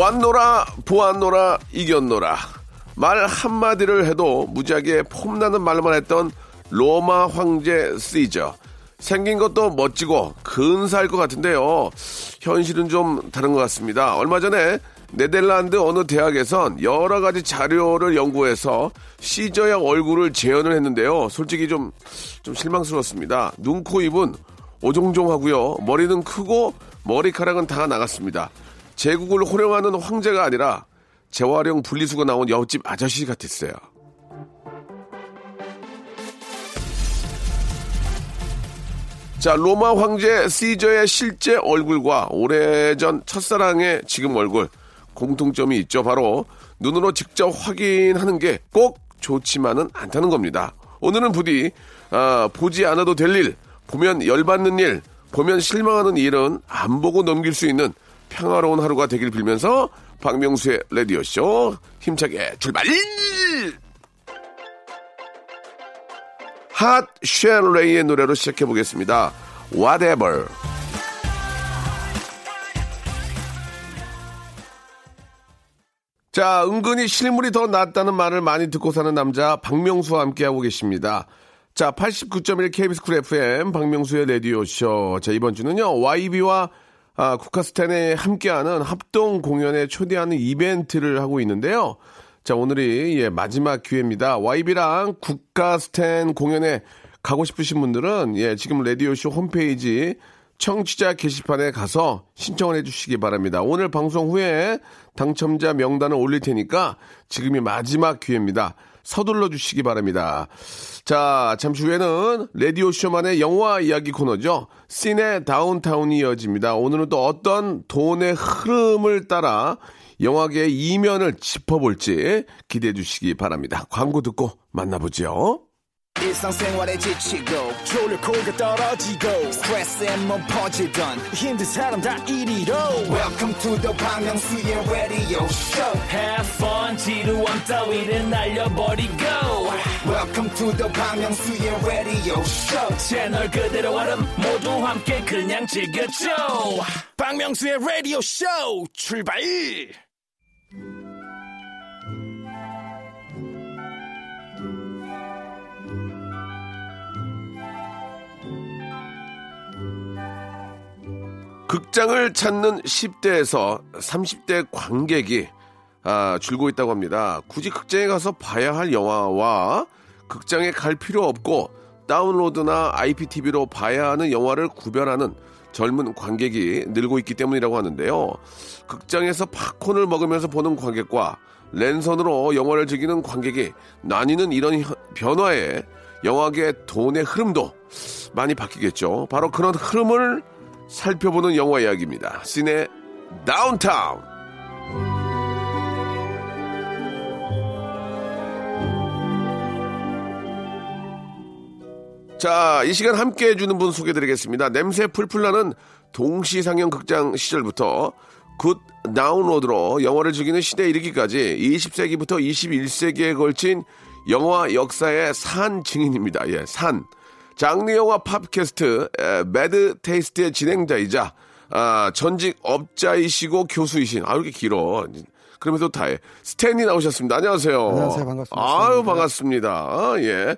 왔노라 보았노라 이겼노라 말 한마디를 해도 무지하게 폼나는 말만 했던 로마 황제 시저 생긴 것도 멋지고 근사할 것 같은데요. 현실은 좀 다른 것 같습니다. 얼마 전에 네덜란드 어느 대학에선 여러 가지 자료를 연구해서 시저의 얼굴을 재현을 했는데요. 솔직히 좀, 좀 실망스러웠습니다. 눈, 코, 입은 오종종하고요. 머리는 크고 머리카락은 다 나갔습니다. 제국을 호령하는 황제가 아니라 재활용 분리수거 나온 옆집 아저씨 같았어요. 자, 로마 황제 시저의 실제 얼굴과 오래전 첫사랑의 지금 얼굴 공통점이 있죠. 바로 눈으로 직접 확인하는 게 꼭 좋지만은 않다는 겁니다. 오늘은 부디 아, 보지 않아도 될 일, 보면 열받는 일, 보면 실망하는 일은 안 보고 넘길 수 있는 평화로운 하루가 되길 빌면서 박명수의 라디오쇼 힘차게 출발! Hot Chelle Rae의 노래로 시작해 보겠습니다. Whatever. 자, 은근히 실물이 더 낫다는 말을 많이 듣고 사는 남자 박명수와 함께하고 계십니다. 자, 89.1 KBS 쿨 FM 박명수의 라디오쇼. 자, 이번 주는요, YB와 아, 국카스텐이 함께하는 합동 공연에 초대하는 이벤트를 하고 있는데요. 자, 오늘이 예, 마지막 기회입니다. YB랑 국가스텐 공연에 가고 싶으신 분들은 예, 지금 라디오쇼 홈페이지 청취자 게시판에 가서 신청을 해주시기 바랍니다. 오늘 방송 후에 당첨자 명단을 올릴 테니까 지금이 마지막 기회입니다. 서둘러 주시기 바랍니다. 자, 잠시 후에는 라디오 쇼만의 영화 이야기 코너죠. 씬의 다운타운이 이어집니다. 오늘은 또 어떤 돈의 흐름을 따라 영화계의 이면을 짚어볼지 기대해 주시기 바랍니다. 광고 듣고 만나보죠. 일상생활에 지치고, 졸려 코가 떨어지고, 스트레스에 몸 퍼지던, 힘든 사람 다 이리로. welcome to the Bang Myung-soo's radio show Have fun 지루함 따위를 날려버리고 welcome to the Bang Myung-soo's radio show 채널 그대로 얼음 모두 함께 그냥 즐겨줘 박명수의 라디오 쇼 출발! 극장을 찾는 10대에서 30대 관객이 아, 줄고 있다고 합니다. 굳이 극장에 가서 봐야 할 영화와 극장에 갈 필요 없고 다운로드나 IPTV로 봐야 하는 영화를 구별하는 젊은 관객이 늘고 있기 때문이라고 하는데요. 극장에서 팝콘을 먹으면서 보는 관객과 랜선으로 영화를 즐기는 관객이 나뉘는 이런 현- 변화에 영화계 돈의 흐름도 많이 바뀌겠죠. 바로 그런 흐름을 살펴보는 영화 이야기입니다. 시네 다운타운. 자, 이 시간 함께 해주는 분 소개드리겠습니다. 냄새 풀풀 나는 동시 상영 극장 시절부터 good 다운로드로 영화를 즐기는 시대에 이르기까지 20세기부터 21세기에 걸친 영화 역사의 산 증인입니다. 예, 산. 장르 영화 팟캐스트 에, 배드 테이스트의 진행자이자 아, 전직 업자이시고 교수이신 아 이렇게 길어. 그러면서 다해 스탠이 나오셨습니다. 안녕하세요. 안녕하세요. 반갑습니다. 아유 반갑습니다. 아, 예.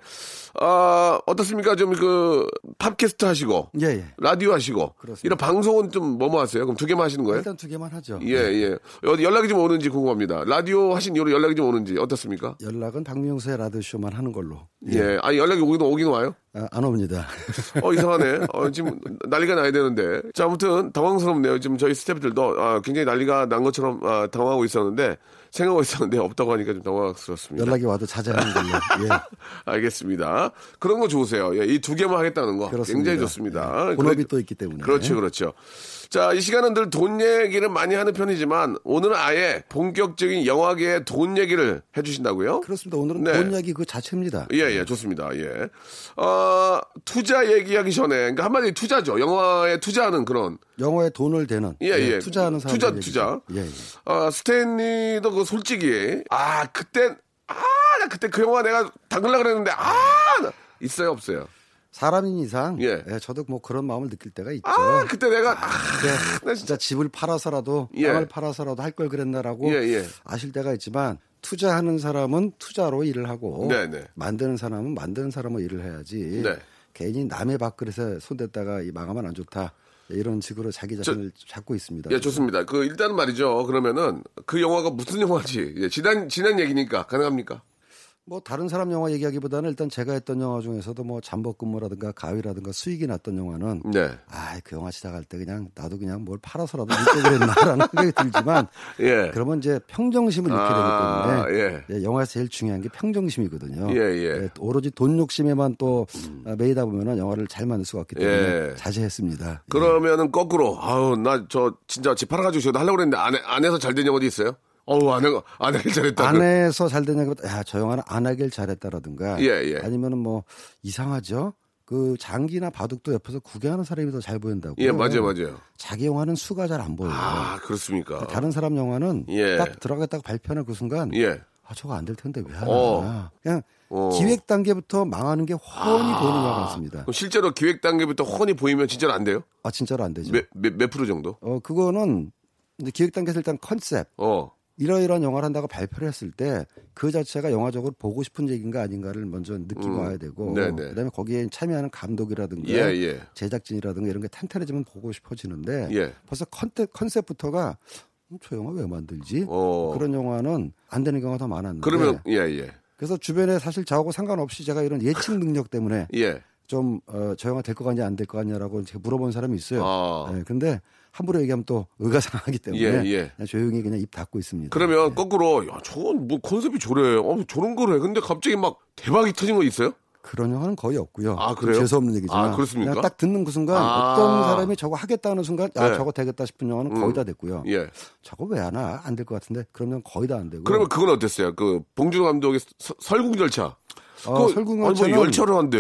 아 어떻습니까? 좀그 팝캐스트 하시고 예, 예. 라디오 하시고 그렇습니다. 이런 방송은 좀 뭐뭐 하세요? 그럼 두 개만 하시는 거예요? 일단 두 개만 하죠. 예, 예. 어디 연락이 좀 오는지 궁금합니다. 라디오 하신 이후로 연락이 좀 오는지 어떻습니까? 연락은 박명수의 라디오 쇼만 하는 걸로. 예. 아 연락이 오긴 오긴 와요. 아, 안 옵니다. 어 이상하네. 어, 지금 난리가 나야 되는데. 자 아무튼 당황스럽네요. 지금 저희 스태프들도 아, 굉장히 난리가 난 것처럼 아, 당황하고 있었는데 생각하고 있었는데 없다고 하니까 좀 당황스럽습니다. 연락이 와도 자제하는 걸로. 예. 알겠습니다. 그런 거 좋으세요. 예, 이 두 개만 하겠다는 거 그렇습니다. 굉장히 좋습니다. 예. 본업이 그래- 또 있기 때문에. 그렇죠, 그렇죠. 자, 이 시간은 늘 돈 얘기를 많이 하는 편이지만 오늘은 아예 본격적인 영화계의 돈 얘기를 해주신다고요? 그렇습니다. 오늘은 네. 돈 이야기 그 자체입니다. 예, 예, 좋습니다. 예. 어, 투자 얘기하기 전에, 그러니까 한마디 투자죠. 영화에 투자하는 그런. 영어에 돈을 대는 예, 예. 투자하는 사람 투자, 투자. 예, 예. 어, 스탠리도 그 솔직히, 아, 그때, 아, 나 그때 그 영화 내가 당글라 그랬는데, 아, 나 있어요, 없어요? 사람인 이상 예. 예, 저도 뭐 그런 마음을 느낄 때가 있죠. 아, 그때 내가, 아, 예, 나 진짜 집을 팔아서라도 예. 땅을 팔아서라도 할 걸 그랬나라고 예, 예. 아실 때가 있지만 투자하는 사람은 투자로 일을 하고 네, 네. 만드는 사람은 만드는 사람으로 일을 해야지 네. 괜히 남의 밥그릇에 손댔다가 이 망하면 안 좋다 이런 식으로 자기 자신을 잡고 있습니다. 예, 좋습니다. 그, 일단 말이죠. 그러면은, 그 영화가 무슨 영화지? 예, 지난, 지난 얘기니까, 가능합니까? 뭐 다른 사람 영화 얘기하기보다는 일단 제가 했던 영화 중에서도 뭐 잠복근무라든가 가위라든가 수익이 났던 영화는 네. 아그 영화 시작할 때 그냥 나도 그냥 뭘 팔아서라도 믿고 그랬나라는 생각이 들지만 예. 그러면 이제 평정심을 잃게 아, 되기 때문에 예. 예, 영화에서 제일 중요한 게 평정심이거든요. 예, 예. 오로지 돈 욕심에만 또 아, 매이다 보면은 영화를 잘 만들 수가 없기 때문에 예. 자제했습니다. 그러면은 거꾸로, 아우, 나 저, 진짜 집 팔아가지고 저도 하려고 그랬는데, 안에, 안에서 잘 된 영화도 있어요? 어우, 아내가, 아내가 잘했다. 안에서 잘 되냐기보다 야저 영화는 안 하길 잘했다라든가 예, 예. 아니면은 뭐 이상하죠. 그 장기나 바둑도 옆에서 구경하는 사람이 더 잘 보인다고. 예, 맞아요, 맞아요. 자기 영화는 수가 잘 안 보여요. 아, 그렇습니까? 다른 사람 영화는 예. 딱 들어갔다가 발표하는 그 순간 예. 아 저거 안 될 텐데 왜 하나 어. 그냥 어. 기획 단계부터 망하는 게 훤히 보이는 영화가 많습니다. 그럼 실제로 기획 단계부터 훤히 보이면 진짜로 안 돼요? 아 진짜로 안 되죠. 몇, 몇, 몇 프로 정도? 어 그거는 기획 단계에서 일단 컨셉 어. 이러이러한 영화를 한다고 발표를 했을 때 그 자체가 영화적으로 보고 싶은 얘기인가 아닌가를 먼저 느끼고 음. 와야 되고 네네. 그다음에 거기에 참여하는 감독이라든가 예, 예. 제작진이라든가 이런 게 탄탄해지면 보고 싶어지는데 예. 벌써 컨셉, 컨셉부터가 음, 저 영화 왜 만들지? 어. 그런 영화는 안 되는 경우가 더 많았는데 그러면, 예, 예. 그래서 주변에 사실 저하고 상관없이 제가 이런 예측 능력 때문에 예. 좀, 어, 저 영화 될 것 같냐 안 될 것 같냐라고 제가 물어본 사람이 있어요. 아. 네, 근데 함부로 얘기하면 또 의가상하기 때문에 예, 예. 조용히 그냥 입 닫고 있습니다. 그러면 거꾸로, 야, 저건 뭐 컨셉이 저래. 어, 저런 거래. 근데 갑자기 막 대박이 터진 거 있어요? 그런 영화는 거의 없고요. 아, 좀 그래요? 재수 없는 얘기지만 아, 그렇습니까? 딱 듣는 그 순간 아. 어떤 사람이 저거 하겠다는 순간 아 네. 저거 되겠다 싶은 영화는 거의 다 됐고요. 예. 저거 왜 하나 안 될 것 같은데 그러면 거의 다 안 되고. 그러면 그건 어땠어요? 그, 봉준호 감독의 서- 설국 열차. 어, 그, 설국 아니, 뭐 열차를 한대.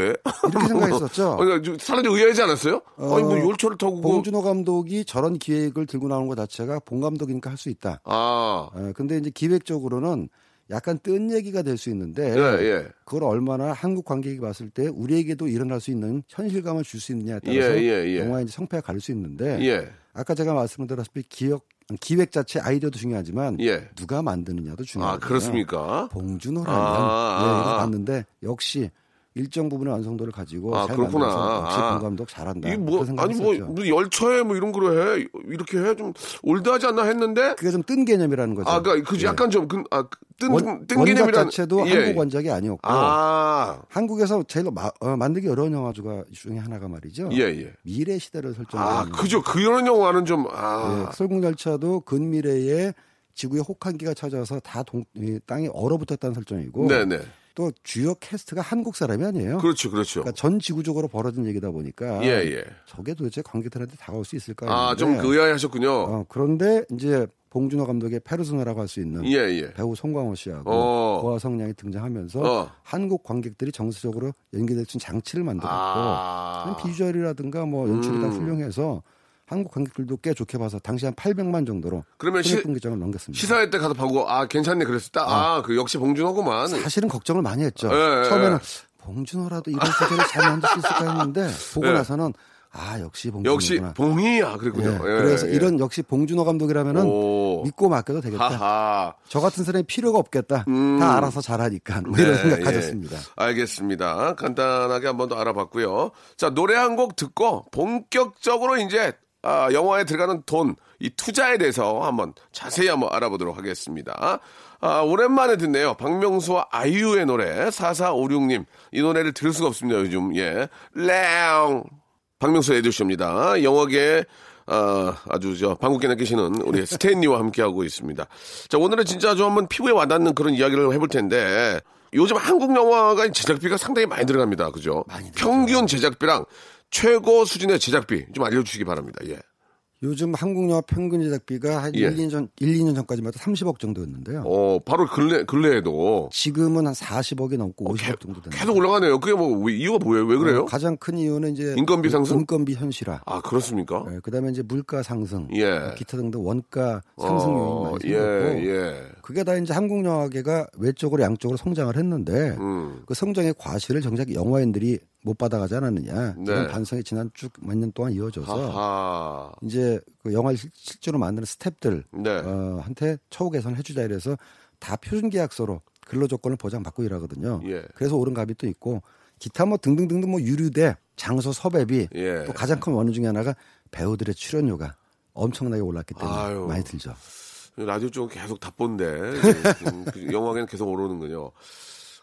이렇게 생각했었죠. 아니, 좀 사람들이 의아하지 않았어요? 아니, 뭐 열차를 타고. 그- 봉준호 감독이 저런 기획을 들고 나오는 것 자체가 봉 감독이니까 할 수 있다. 아. 어, 근데 이제 기획적으로는 약간 뜬 얘기가 될 수 있는데 예, 예. 그걸 얼마나 한국 관객이 봤을 때 우리에게도 일어날 수 있는 현실감을 줄 수 있느냐에 따라서 예, 예, 예. 영화의 성패가 갈릴 수 있는데 예. 아까 제가 말씀드렸다시피 기억 기획 자체 아이디어도 중요하지만 예. 누가 만드느냐도 중요하거든요. 아, 그렇습니까? 봉준호라면 아, 아, 네, 아. 이거 봤는데 역시 일정 부분의 완성도를 가지고 아, 잘 그렇구나. 만들어서 역시 아. 봉 감독 잘한다. 이게 뭐, 아니 뭐. 뭐 열차에 뭐 이런 거로 해. 이렇게 해. 좀 올드하지 않나 했는데. 그게 좀 뜬 개념이라는 거죠. 아, 그니까, 그 예. 약간 좀, 그, 아, 뜬, 뜬 개념이란. 자체도 예. 한국 원작이 아니었고 아, 한국에서 제일 마- 어, 만들기 어려운 영화 중에 하나가 말이죠. 예, 예. 미래 시대를 설정하는 아, 그죠. 그런 영화는 좀, 아. 예, 설국열차도 근미래에 지구에 혹한기가 찾아와서 다 동, 이 땅이 얼어붙었다는 설정이고 네네. 또 주요 캐스트가 한국 사람이 아니에요. 그렇죠, 그렇죠. 그러니까 전 지구적으로 벌어진 얘기다 보니까 예, 예. 저게 도대체 관객들한테 다가올 수 있을까? 아, 좀 했는데, 그 의아하셨군요. 어, 그런데 이제 봉준호 감독의 페르소나라고 할 수 있는 예, 예. 배우 송광호 씨하고 어. 고아 성량이 등장하면서 어. 한국 관객들이 정서적으로 연계될 수 있는 장치를 만들었고 아. 비주얼이라든가 뭐 연출이 다 음. 훌륭해서 한국 관객들도 꽤 좋게 봐서 당시 한 800만 정도로 그러면 시- 손익분기점을 넘겼습니다. 시사회 때 가서 보고, 아, 괜찮네. 그랬을 때, 아, 그 역시 봉준호구만. 사실은 걱정을 많이 했죠. 예, 예, 처음에는 예. 봉준호라도 이런 소재를 잘 만들 수 있을까 했는데 보고 예. 나서는 아 역시 봉준호구나. 역시 봉이야. 예, 그랬군요. 예, 그래서 예. 이런 역시 봉준호 감독이라면은 오. 믿고 맡겨도 되겠다. 하하. 저 같은 사람이 필요가 없겠다. 음. 다 알아서 잘하니까 뭐 이런 네, 생각 예. 가졌습니다. 알겠습니다. 간단하게 한 번 더 알아봤고요. 자, 노래 한 곡 듣고 본격적으로 이제 아, 영화에 들어가는 돈 이 투자에 대해서 한번 자세히 한번 알아보도록 하겠습니다. 아, 오랜만에 듣네요. 박명수와 아이유의 노래 4456님. 이 노래를 들을 수가 없습니다. 요즘. 예. 랭. 박명수 에듀쇼입니다. 영화계 아, 아주 저 방국계나 계시는 우리 스탠리와 함께하고 있습니다. 자, 오늘은 진짜 좀 한번 피부에 와닿는 그런 이야기를 해볼 텐데 요즘 한국 영화가 제작비가 상당히 많이 들어갑니다. 그죠? 평균 제작비랑 최고 수준의 제작비 좀 알려주시기 바랍니다. 예. 요즘 한국 영화 평균 제작비가 한 예. 1, 2년 전, 1, 2년 전까지만 해도 30억 정도였는데요. 어, 바로 근래, 근래에도 지금은 한 40억이 넘고 어, 50억 개- 정도 됩니다. 계속 올라가네요. 그게 뭐, 왜- 이유가 뭐예요? 왜 그래요? 가장 큰 이유는 이제 인건비 상승? 인건비 현실화. 아, 그렇습니까? 네, 그 다음에 이제 물가 상승, 예. 기타 등등 원가 상승 요인이 어, 많이 예, 생겼고 예. 그게 다 이제 한국 영화계가 외적으로 양쪽으로 성장을 했는데 음. 그 성장의 과실을 정작 영화인들이 못 받아가지 않았느냐 네. 이런 반성이 지난 쭉 몇 년 동안 이어져서 하하. 이제 그 영화를 실- 실제로 만드는 스탭들 네. 어, 한테 처우 개선 해주자 이래서 다 표준 계약서로 근로 조건을 보장받고 일하거든요. 예. 그래서 오른 값이 또 있고 기타 뭐 등등등등 뭐 유류대, 장소 섭외비 예. 또 가장 큰 원인 중에 하나가 배우들의 출연료가 엄청나게 올랐기 때문에 아유. 많이 들죠. 라디오 쪽은 계속 답본데 음, 그 영화계는 계속 오르는군요.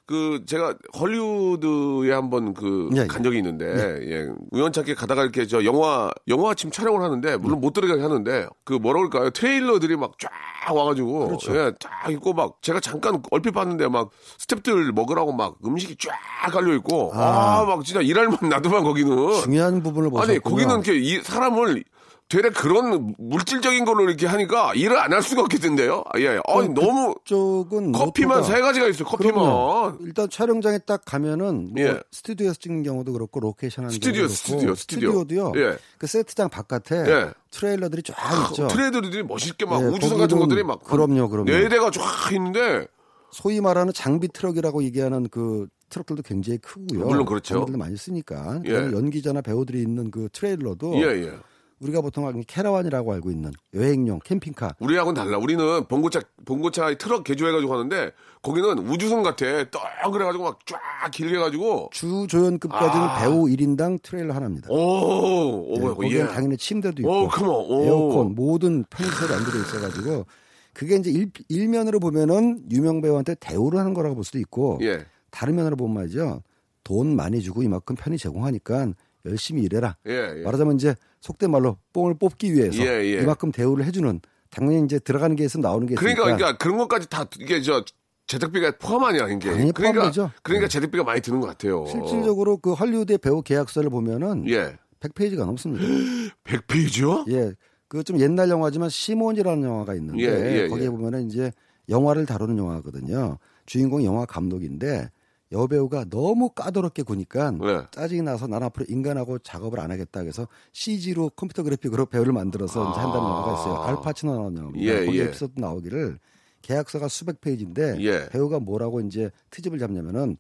그 제가 헐리우드에 한번 그 예, 예. 간 적이 있는데 예. 우연찮게 가다가 이렇게 저 영화 영화 아침 촬영을 하는데 물론 못 들어가게 하는데 그 뭐라 그럴까요 트레일러들이 막 쫙 와가지고 그렇죠. 예, 쫙 있고 막 제가 잠깐 얼핏 봤는데 막 스탭들 먹으라고 막 음식이 쫙 깔려 있고 아막 진짜 일할 만 나도만 거기는 중요한 부분을 보셨군요. 아니 거기는 이렇게 이 사람을 되레 그런 물질적인 걸로 이렇게 하니까 일을 안 할 수가 없겠던데요. 아, 예. 아니 너무 쪽은 커피만 세 가지가 있어요. 커피만. 그럼요. 일단 촬영장에 딱 가면은 뭐 예. 스튜디오에서 찍는 경우도 그렇고 로케이션 하는 스튜디오, 경우도 스튜디오, 그렇고 스튜디오. 스튜디오도요. 예. 그 세트장 바깥에 예. 트레일러들이 쫙 있죠. 트레일러들이 멋있게 막 예, 우주선 같은 것들이 막 그럼요, 그럼요. 네 대가 쫙 있는데 소위 말하는 장비 트럭이라고 얘기하는 그 트럭들도 굉장히 크고요. 물론 그렇죠. 많이 쓰니까 예. 연기자나 배우들이 있는 그 트레일러도 예, 예. 우리가 보통 캐러반이라고 알고 있는 여행용 캠핑카 우리하고는 달라. 우리는 봉고차 봉고차 트럭 개조해가지고 하는데 거기는 우주선 같아. 떡 그래가지고 막 쫙 길게 가지고 주 조연급까지는 아. 배우 1인당 트레일러 하나입니다. 오, 오, 예, 뭐야, 거기는 예. 당연히 침대도 있고 오. 오. 에어컨 모든 편의시설이 연결돼 있어가지고 그게 이제 일, 일면으로 보면은 유명 배우한테 대우를 하는 거라고 볼 수도 있고 예. 다른 면으로 보면 말이죠 돈 많이 주고 이만큼 편의 제공하니까 열심히 일해라 예, 예. 말하자면 이제 속된 말로 뽕을 뽑기 위해서 예, 예. 이만큼 대우를 해주는 당연히 이제 들어가는 게 있으면 나오는 게 있으니까 그러니까, 그러니까 그런 것까지 다 이게 저 제작비가 포함 아니야, 이게. 당연히 그러니까 포함되죠. 그러니까 네. 제작비가 많이 드는 것 같아요. 실질적으로 그 헐리우드의 배우 계약서를 보면은 예. 100페이지가 넘습니다. 100페이지요? 예, 그 좀 옛날 영화지만 시몬이라는 영화가 있는데 예, 예, 거기에 예. 보면은 이제 영화를 다루는 영화거든요. 주인공 이 영화 감독인데 여배우가 너무 까다롭게 구니까 네. 짜증이 나서 난 앞으로 인간하고 작업을 안 하겠다 그래서 CG로 컴퓨터 그래픽으로 배우를 만들어서 이제 한다는 영화가 있어요. 알파치노 나오는 영화입니다. 예, 거기 예. 에피소드 나오기를 계약서가 수백 페이지인데 예. 배우가 뭐라고 이제 트집을 잡냐면은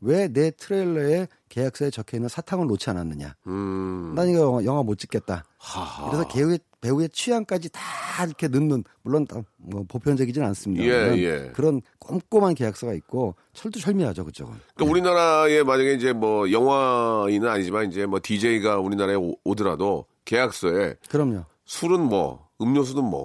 왜 내 트레일러에 계약서에 적혀 있는 사탕을 놓지 않았느냐. 음. 난 이거 영화, 영화 못 찍겠다. 하하. 그래서 배우의, 배우의 취향까지 다 이렇게 넣는 물론 다뭐 보편적이진 않습니다. 예, 예. 그런 꼼꼼한 계약서가 있고 철두철미하죠 그쪽은. 그러니까 우리나라에 만약에 이제 뭐 영화인은 아니지만 이제 뭐 DJ가 우리나라에 오- 오더라도 계약서에 그럼요. 술은 뭐 음료수는 뭐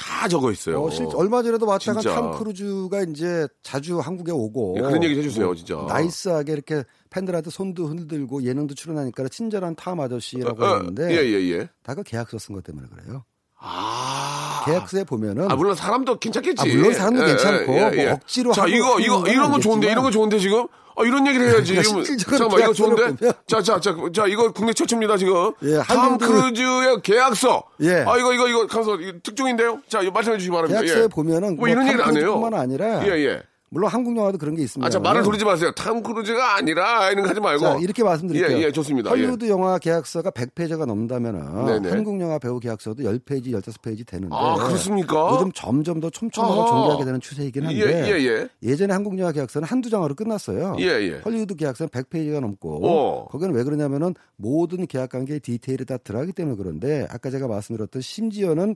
다 적혀 있어요. 어, 실 얼마 전에도 마찬가 진짜. 탐 크루즈가 이제 자주 한국에 오고 예, 그런 얘기 해주세요, 진짜. nice하게 이렇게 팬들한테 손도 흔들고 예능도 출연하니까 친절한 탐 아저씨라고 어, 하는데 예, 예, 예. 다 그 계약서 쓴 것 때문에 그래요. 아. 계약서에 보면은 아, 물론 사람도 괜찮겠지. 아, 물론 사람도 괜찮고 뭐 억지로 자, 이거, 이거, 건 이런 거 좋은데, 이런 거 좋은데, 지금? 아, 이런 얘기를 해야지. 그러니까 잠깐만, 이거 좋은데? 보면- 자, 자, 자, 자, 이거 국내 최초입니다, 지금. 예, 탐 크루즈의 계약서. 예. 아, 이거, 이거, 이거, 가서, 이거 특종인데요? 자, 이거 말씀해 주시기 바랍니다. 계약서에 예. 보면은 뭐 이런 얘기를 안 해요. 뿐만 아니라 예, 예. 물론 한국 영화도 그런 게 있습니다. 아, 자, 말을 돌리지 마세요. 탐 크루즈가 아니라, 이런 거 하지 말고. 자, 이렇게 말씀드릴게요. 예, 예, 좋습니다. 헐리우드 영화 계약서가 100페이지가 넘다면은 네네. 한국 영화 배우 계약서도 10페이지, 15페이지 되는데 아, 그렇습니까? 요즘 점점 더 촘촘하고 아하. 정교하게 되는 추세이긴 한데 예, 예, 예. 전에 한국 영화 계약서는 한두 장으로 끝났어요. 예, 예. 헐리우드 계약서는 100페이지가 넘고 어. 거기는 왜 그러냐면은 모든 계약 관계의 디테일이 다 들어가기 때문에 그런데 아까 제가 말씀드렸던 심지어는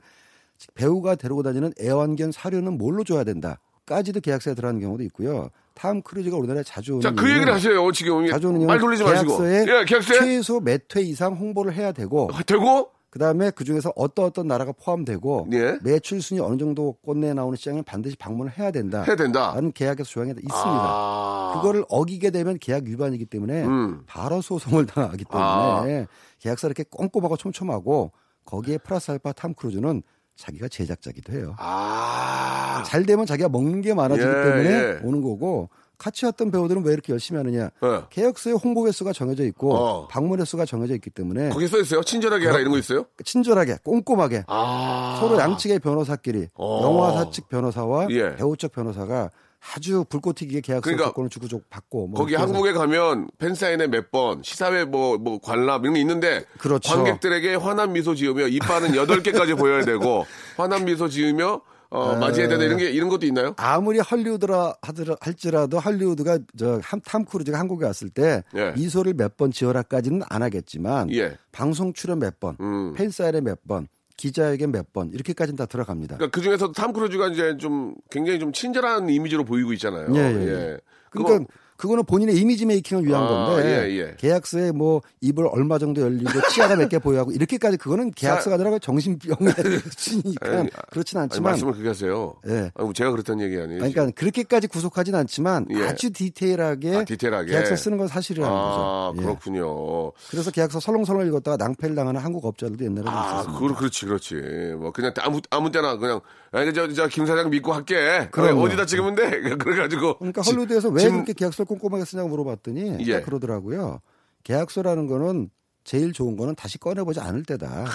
배우가 데리고 다니는 애완견 사료는 뭘로 줘야 된다. 까지도 계약서에 들어가는 경우도 있고요. 탐 크루즈가 우리나라에 자주 오는 자, 그 얘기를 하세요, 지금. 자주 오는 말 돌리지 마시고. 계약서에 예, 계약서에. 최소 몇 회 이상 홍보를 해야 되고 되고, 그다음에 그 중에서 어떤 어떤 나라가 포함되고 예. 매출 순위 어느 정도 권내에 나오는 시장에 반드시 방문을 해야 된다. 해야 된다. 라는 계약에서 조항이 있습니다. 아. 그거를 어기게 되면 계약 위반이기 때문에 음. 바로 소송을 당하기 때문에 아. 계약서 이렇게 꼼꼼하고 촘촘하고 거기에 플러스 알파 탐 크루즈는 자기가 제작자기도 해요. 아. 잘 되면 자기가 먹는 게 많아지기 예, 때문에 예. 오는 거고 같이 왔던 배우들은 왜 이렇게 열심히 하느냐? 예. 계약서에 홍보 횟수가 정해져 있고 어. 방문 횟수가 정해져 있기 때문에 거기 써 있어요? 친절하게 해라 이런 거 있어요? 친절하게 꼼꼼하게 아. 서로 양측의 변호사끼리 어. 영화사 측 변호사와 예. 배우 측 변호사가 아주 불꽃 튀기게 계약서 그러니까 조건을 주고 줘 받고 뭐 거기 한국에 가면 팬사인회 몇 번, 시사회 뭐, 뭐, 관람 이런 게 있는데. 그렇죠. 관객들에게 환한 미소 지으며 이빨은 8개까지 보여야 되고, 환한 미소 지으며, 어, 맞이해야 되는 이런 게, 이런 것도 있나요? 아무리 할리우드라 하더라 할지라도 할리우드가 저탐 크루즈가 한국에 왔을 때 예. 미소를 몇 번 지어라까지는 안 하겠지만 예. 방송 출연 몇 번, 음. 팬사인회 몇 번, 기자에게 몇 번 이렇게까지는 다 들어갑니다. 그러니까 그 중에서도 탐 크루즈가 이제 좀 굉장히 좀 친절한 이미지로 보이고 있잖아요. 예, 예, 예. 그러니까 그거- 그거는 본인의 이미지 메이킹을 위한 아, 건데 예, 예. 계약서에 뭐 입을 얼마 정도 열리고 치아가 몇 개 보여하고 이렇게까지 그거는 계약서가 아니라 정신병의 수니까 아니, 그렇진 아니, 않지만 말씀을 그렇게 하세요. 예. 아니, 제가 그랬다는 얘기 아니에요. 아니, 그러니까 그렇게까지 구속하진 않지만 예. 아주 디테일하게, 아, 디테일하게. 계약서 쓰는 건 사실이라는 아, 거죠. 예. 그렇군요. 그래서 계약서 설렁설렁 읽었다가 낭패를 당하는 한국 업자들도 옛날에 아, 있었습니다. 그, 그렇지, 그렇지. 뭐, 그냥 아무, 아무 때나 그냥, 아, 저, 저, 김 사장 믿고 할게. 그래. 어디다 찍으면 돼. 그래가지고. 그러니까 지- 헐리우드에서 왜 그렇게 계약서를 꼼꼼하게 쓰냐고 물어봤더니 예. 딱 그러더라고요. 계약서라는 거는 제일 좋은 거는 다시 꺼내보지 않을 때다.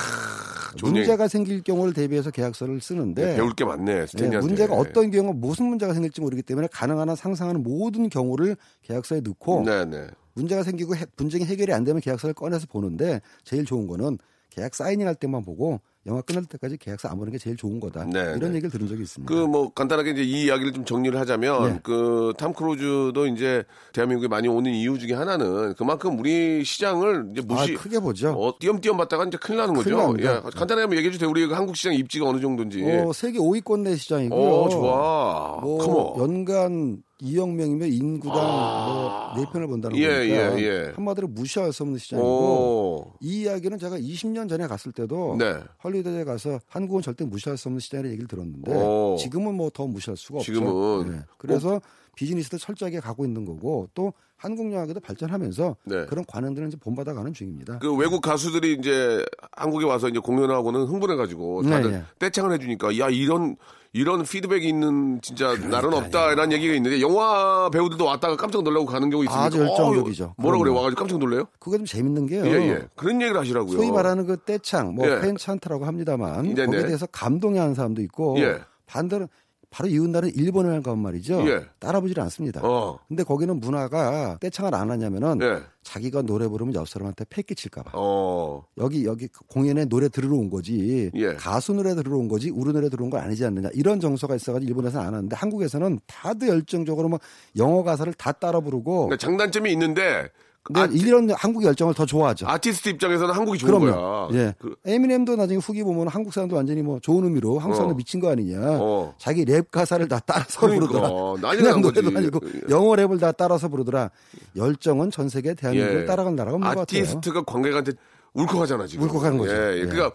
문제가 생길 경우를 대비해서 계약서를 쓰는데 네, 배울 게 많네, 예, 스탠리한테. 문제가 어떤 경우 무슨 문제가 생길지 모르기 때문에 가능한 한 상상하는 모든 경우를 계약서에 넣고 네네. 문제가 생기고 해- 분쟁이 해결이 안 되면 계약서를 꺼내서 보는데 제일 좋은 거는 계약 사인할 때만 보고 영화 끝날 때까지 계약서 안 보는 게 제일 좋은 거다. 네, 이런 네. 얘기를 들은 적이 있습니다. 그 뭐 간단하게 이제 이 이야기를 좀 정리를 하자면 네. 그탐 크루즈도 이제 대한민국에 많이 오는 이유 중에 하나는 그만큼 우리 시장을 이제 무시 아, 크게 보죠. 어, 띄엄띄엄 봤다가 이제 큰일 나는 큰일 거죠. 납니다. 예, 간단하게 한번 얘기해 주세요. 우리 그 한국 시장 입지가 어느 정도인지. 어, 세계 5위권 내 시장이고요. 어, 좋아. 뭐. 연간 2억 명이면 인구당 뭐 4편을 본다는 예, 거니까 예, 예. 한마디로 무시할 수 없는 시장이고 오. 이 이야기는 제가 20년 전에 갔을 때도 네. 헐리우드에 가서 한국은 절대 무시할 수 없는 시장이라는 얘기를 들었는데 오. 지금은 뭐 더 무시할 수가 없죠. 지금은. 네. 그래서 비즈니스도 철저하게 가고 있는 거고 또 한국 영화계도 발전하면서 네. 그런 관행들은 이제 본받아가는 중입니다. 그 외국 가수들이 이제 한국에 와서 이제 공연하고는 흥분해가지고 다들 네, 네. 떼창을 해주니까 야 이런 이런 피드백이 있는 진짜 날은 없다라는 얘기가 있는데 영화 배우들도 왔다가 깜짝 놀라고 가는 경우 있습니까? 아주 열정적이죠. 어, 뭐라 그래. 와가지고 깜짝 놀래요? 그게 좀 재밌는 게요. 예, 예. 그런 얘기를 하시라고요. 소위 말하는 그 떼창, 뭐 예. fan chant라고 합니다만 네네. 거기에 대해서 감동해 하는 사람도 있고 예. 반대로 바로 이웃나라는 일본을 가면 말이죠. 예. 따라보질 않습니다. 어. 근데 거기는 문화가 떼창을 안 하냐면은 예. 자기가 노래 부르면 옆 사람한테 폐 끼칠까봐. 어. 여기 여기 공연에 노래 들으러 온 거지 예. 가수 노래 들으러 온 거지 우리 노래 들어온 건 아니지 않느냐 이런 정서가 있어가지고 일본에서는 안 하는데 한국에서는 다들 열정적으로 막 영어 가사를 다 따라 부르고 그러니까 장단점이 있는데 근데 아, 이런 한국 열정을 더 좋아하죠. 아티스트 입장에서는 한국이 좋은 그럼요. 거야. 예. 그, 에미넴도 나중에 후기 보면 한국 사람도 완전히 뭐 좋은 의미로 한국 사람들 어. 미친 거 아니냐. 어. 자기 랩 가사를 다 따라서 그러니까, 부르더라. 난리 그냥. 노래도 아니고 영어 랩을 다 따라서 부르더라. 열정은 전 세계 대한민국을 예. 따라간 나라가 없는 것 같아요. 아티스트가 관객한테 울컥하잖아 지금. 울컥하는 거죠. 예, 예. 예. 그러니까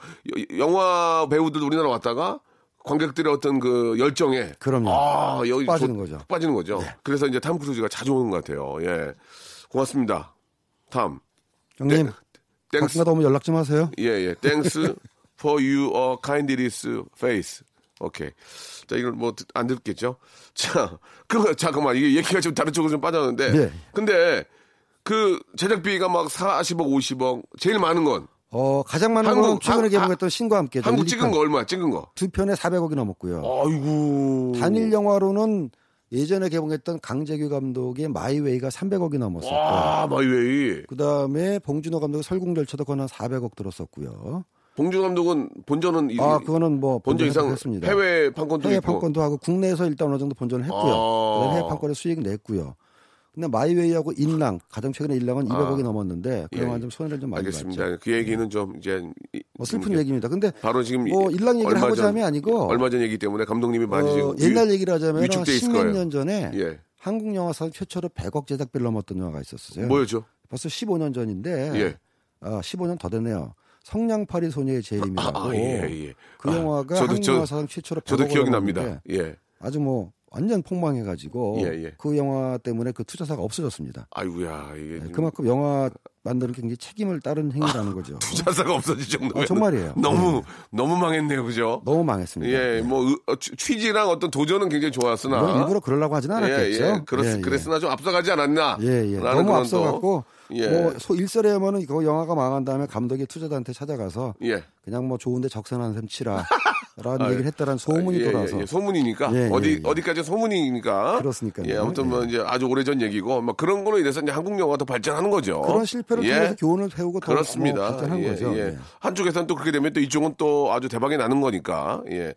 여- 영화 배우들 우리나라 왔다가 관객들의 어떤 그 열정에 그럼요. 아 여기 빠지는 조- 거죠. 네. 빠지는 거죠. 그래서 이제 탐 크루즈가 자주 오는 것 같아요. 예, 고맙습니다. 탐. 형님 thanks. 가끔가다 오면 연락 좀 하세요. 예, 예. Thanks for your kindness face. 오케이. 자, 이걸 뭐 안 듣겠죠? 자, 그 잠깐만 이게 얘기가 좀 다른 쪽으로 좀 빠졌는데. 예. 근데 그 제작비가 막 40억, 50억 제일 많은 건 어 가장 많은 한국- 건 최근에 한- 개봉했던 신과 함께 한국 찍은 거 얼마야? 찍은 거? 두 편에 400억이 넘었고요. 아이고. 단일 영화로는 예전에 개봉했던 강제규 감독의 마이웨이가 300억이 넘었었고 아, 마이웨이. 그 다음에 봉준호 감독의 설국열차도 그건 한 400억 들었었고요. 봉준 감독은 본전은 이- 아 그거는 뭐 본전 이상 했습니다. 해외 판권도 해외 있고. 판권도 하고 국내에서 일단 어느 정도 본전을 했고요. 아. 그다음에 해외 판권에 수익 냈고요. 근데 마이웨이하고 인랑 가장 최근에 인랑은 200억이 넘었는데 그동안 예. 좀 손해를 좀 많이 알겠습니다. 봤죠. 그 얘기는 좀 이제 이- 뭐 슬픈 얘기입니다. 근데 바로 지금 뭐 이- 인랑 얘기를 하고자 전- 함이 아니고 얼마 전 얘기 때문에 감독님이 많이 어, 지금 옛날 위- 얘기를 하자면 위축돼 있을 십몇 거예요. 년 전에 예. 한국 영화사 최초로 100억 제작비를 넘었던 영화가 있었어요. 뭐였죠? 벌써 15년 전인데 예. 아, 15년 더 됐네요. 성냥팔이 소녀의 재림이라고 아, 예, 예. 그 아, 영화가 저도- 한국 저- 영화 사상 최초로 저도 100억을 기억이 넘었는데 납니다. 예. 아주 뭐 완전 폭망해가지고 예, 예. 그 영화 때문에 그 투자사가 없어졌습니다. 아이고야 이게 네, 좀 그만큼 영화 만드는 게 굉장히 책임을 따른 행위라는 거죠. 투자사가 없어질 정도면 아, 정말이에요. 너무 네. 너무 망했네요, 그죠? 너무 망했습니다. 예, 네. 뭐 의- 어, 취- 취지랑 어떤 도전은 굉장히 좋았으나 뭐 일부러 그러려고 하진 않았겠죠. 예, 예. 그렇, 예, 예. 그랬으나 좀 앞서가지 않았나? 예, 예. 라는 너무 또, 예. 뭐 소- 일설에 하면은 그 영화가 망한 다음에 감독이 투자자한테 찾아가서 예. 그냥 뭐 좋은데 적선한 셈 치라. 라는 아, 얘기를 했다라는 소문이 예, 예, 돌아서 예. 소문이니까 예, 예, 어디 예. 어디까지 소문이니까 그렇으니까요. 예, 아무튼 뭐 예. 이제 아주 오래전 얘기고 뭐 그런 거로 인해서 이제 한국 영화가 더 발전하는 거죠. 그런 실패를 예. 통해서 교훈을 배우고 더 그렇습니다. 뭐 발전한 예, 거죠. 예. 예. 한쪽에서는 또 그렇게 되면 또 이쪽은 또 아주 대박이 나는 거니까. 예.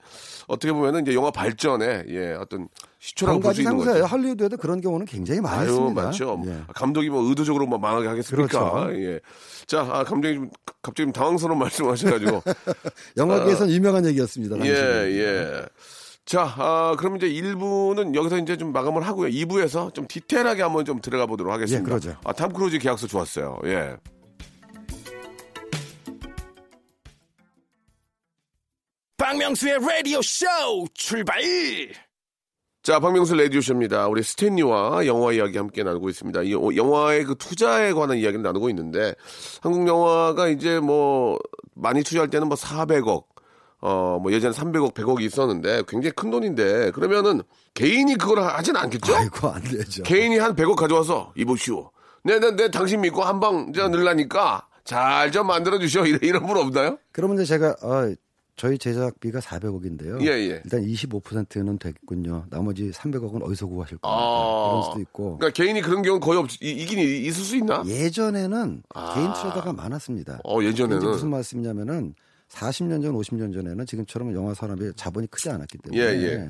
어떻게 보면은 이제 영화 발전에 예, 어떤 시초라고 볼수 가지 있는 상사예요. 거죠. 할리우드에도 그런 경우는 굉장히 많이 아유, 있습니다. 많죠. 예. 감독이 뭐 의도적으로 뭐 망하게 하겠습니까? 그렇죠. 예. 자, 아, 감독님 좀 갑자기 좀 당황스러운 말씀하셔가지고. 영화계에서는 유명한 얘기였습니다. 아. 예, 당시에. 예. 자, 아, 그럼 이제 1부는 여기서 이제 좀 마감을 하고요. 2부에서 좀 디테일하게 한번 좀 들어가 보도록 하겠습니다. 예, 그러죠. 아, 탐 크루즈 계약서 좋았어요. 예. 박명수의 라디오 쇼 출발! 자, 박명수 레디오쇼입니다. 우리 스탠리와 영화 이야기 함께 나누고 있습니다. 이 어, 영화의 그 투자에 관한 이야기를 나누고 있는데, 한국 영화가 이제 뭐, 많이 투자할 때는 뭐 400억, 어, 뭐 예전에 300억, 100억이 있었는데, 굉장히 큰 돈인데, 그러면은 개인이 그걸 하진 않겠죠? 아이고 안 되죠. 개인이 한 100억 가져와서, 이보시오. 내, 내, 내 당신 믿고 한방 늘라니까 잘 좀 만들어 주시오. 이런, 이런 분 없나요? 그러면 이제 제가 아, 저희 제작비가 400억인데요. 예, 예. 일단 25%는 됐군요. 나머지 300억은 어디서 구하실 겁니까? 아. 이런 수도 있고. 그러니까 개인이 그런 경우는 거의 없, 이- 있긴 이- 있을 수 있나? 예전에는 아. 개인 투자자가 많았습니다. 어, 예전에는. 무슨 말씀이냐면은 40년 전, 50년 전에는 지금처럼 영화 산업이 자본이 크지 않았기 때문에 예, 예.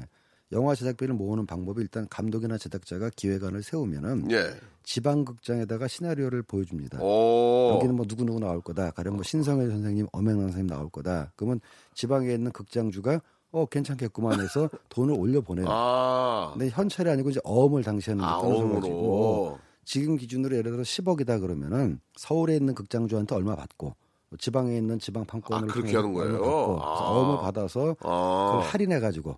영화 제작비를 모으는 방법이 일단 감독이나 제작자가 기획안을 세우면은 예. 지방 극장에다가 시나리오를 보여줍니다. 오. 여기는 뭐 누구 누구 나올 거다. 가령 뭐 신성일 선생님, 엄행란 선생님 나올 거다. 그러면 지방에 있는 극장주가 어 괜찮겠구만 해서 돈을 올려 보내요. 아. 근데 현찰이 아니고 이제 어음을 당시에는 아, 떠나가지고 어음으로. 지금 기준으로 예를 들어 10억이다 그러면은 서울에 있는 극장주한테 얼마 받고 뭐 지방에 있는 지방 판권을 아, 그렇게 하는 거예요? 받고 아. 어음을 받아서 아. 그걸 할인해 가지고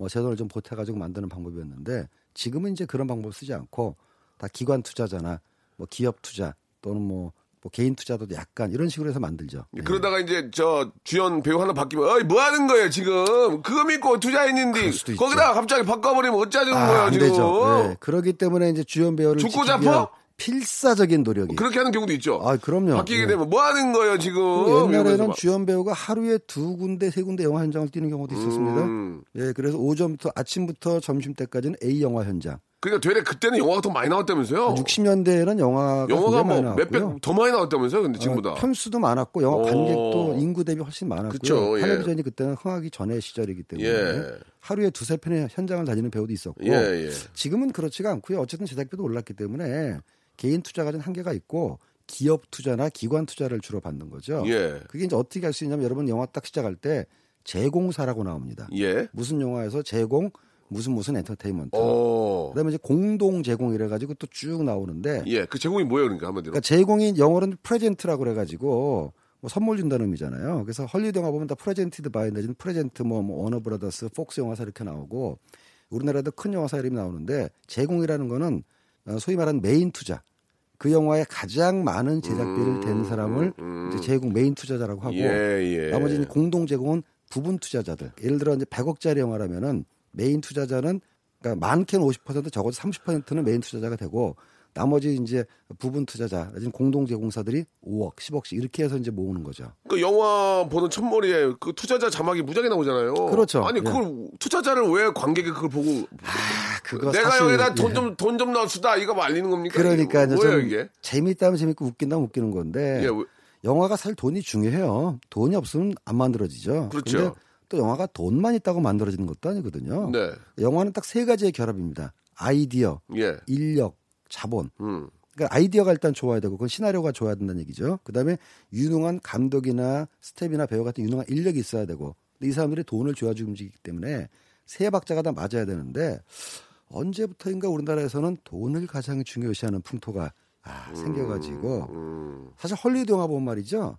뭐제 돈을 좀 보태 가지고 만드는 방법이었는데 지금은 이제 그런 방법 쓰지 않고 다 기관 투자자나 뭐 기업 투자 또는 뭐, 뭐 개인 투자도 약간 이런 식으로 해서 만들죠. 예. 그러다가 이제 저 주연 배우 하나 바뀌면 어이 뭐 하는 거예요 지금 그거 믿고 투자했는데. 거기다가 갑자기 바꿔버리면 어쩌자는 아, 거예요 안 지금 되죠. 네. 그러기 때문에 이제 주연 배우를 죽고 잡어? 필사적인 노력이 그렇게 하는 경우도 있죠 아, 그럼요. 바뀌게 예. 되면 뭐 하는 거예요 지금 이러면서 옛날에는 막. 주연 배우가 하루에 두 군데 세 군데 영화 현장을 뛰는 경우도 있었습니다. 음. 예, 그래서 오전부터 아침부터 점심 때까지는 A 영화 현장. 그러니까 되레 그때는 영화가 더 많이 나왔다면서요 60년대에는 영화가 어. 영화가 뭐. 몇백 더 많이 나왔다면서요 근데 지금보다 어, 편수도 많았고 영화 오. 관객도 인구 대비 훨씬 많았고요. 그쵸, 예. 텔레비전이 그때는 흥하기 전의 시절이기 때문에 예. 하루에 두세 편의 현장을 다니는 배우도 있었고 예, 예. 지금은 그렇지가 않고요. 어쨌든 제작비도 올랐기 때문에 개인 투자가 좀 한계가 있고 기업 투자나 기관 투자를 주로 받는 거죠. 예. 그게 이제 어떻게 할 수 있냐면 여러분 영화 딱 시작할 때 제공사라고 나옵니다. 예. 무슨 영화에서 제공 무슨 무슨 엔터테인먼트. 어. 그다음에 이제 공동 제공 이래 가지고 또 쭉 나오는데 예. 그 제공이 뭐예요 그러니까 한마디로 그러니까 제공이 영어로는 present라고 그래 가지고 뭐 선물 준다는 의미잖아요. 그래서 헐리우드 영화 보면 다 presented by 내지는 present 뭐, 뭐 워너 브라더스, 폭스 영화사 이렇게 나오고 우리나라도 큰 영화사 이름이 나오는데 제공이라는 거는 어, 소위 말하는 메인 투자. 그 영화에 가장 많은 제작비를 댄 사람을 이제 제공 메인 투자자라고 하고 음, 예, 예. 나머지 는 공동 제공은 부분 투자자들. 예를 들어 이제 100억짜리 영화라면은 메인 투자자는 그러니까 많게는 50% 적어도 30%는 메인 투자자가 되고 나머지 이제 부분 투자자, 지금 공동 제공사들이 5억, 10억씩 이렇게 해서 이제 모으는 거죠. 그 영화 보는 첫머리에 그 투자자 자막이 무지하게 나오잖아요. 그렇죠. 아니 예. 그걸 투자자를 왜 관객이 그걸 보고 그거 내가 사실, 여기다 예. 돈좀 돈좀 넣었다 이거 뭐 알리는 겁니까? 그러니까 이게 뭐예요? 재밌다면 재밌고 웃긴다면 웃기는 건데 예, 왜- 영화가 사실 돈이 중요해요. 돈이 없으면 안 만들어지죠. 그렇죠. 또 영화가 돈만 있다고 만들어지는 것도 아니거든요. 네. 영화는 딱 세 가지의 결합입니다. 아이디어, 예. 인력, 자본. 음. 그러니까 아이디어가 일단 좋아야 되고 그건 시나리오가 좋아야 된다는 얘기죠. 그다음에 유능한 감독이나 스텝이나 배우 같은 유능한 인력이 있어야 되고 근데 이 사람들이 돈을 줘야지 움직이기 때문에 세 박자가 다 맞아야 되는데 언제부터인가 우리나라에서는 돈을 가장 중요시하는 풍토가 아, 생겨가지고 음. 사실 헐리우드 영화 보면 말이죠.